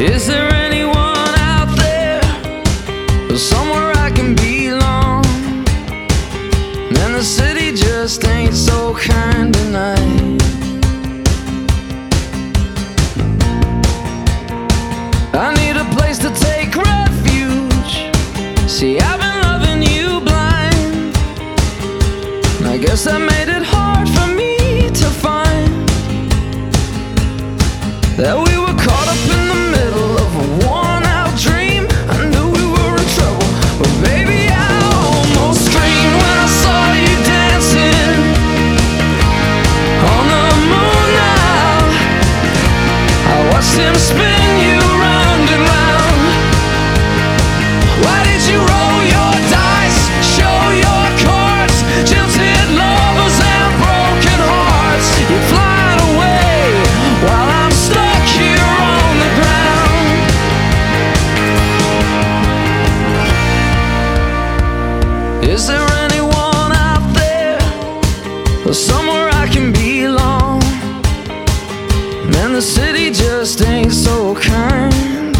Is there anyone out there? Somewhere I can belong? And the city just ain't so kind tonight. I need a place to take refuge. See, I've been loving you blind. I guess that made it hard for me to find that we somewhere I can belong? Man, the city just ain't so kind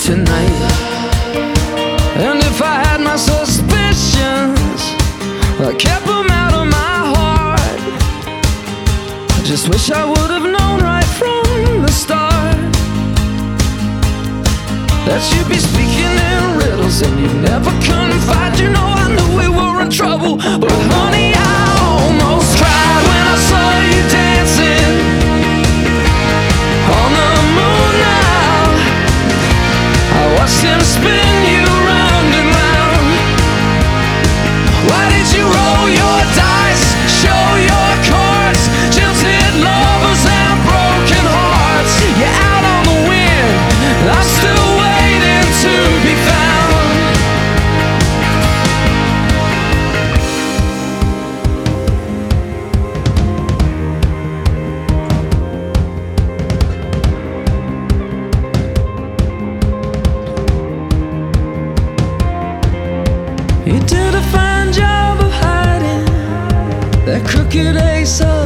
tonight. And if I had my suspicions, I kept them out of my heart. I just wish I would have known right from the start that you'd be speaking in riddles and you'd never confide. You know, I knew we were in trouble, but honey, I almost cried when I saw you dancing on the moon now. I watched him spin did a fine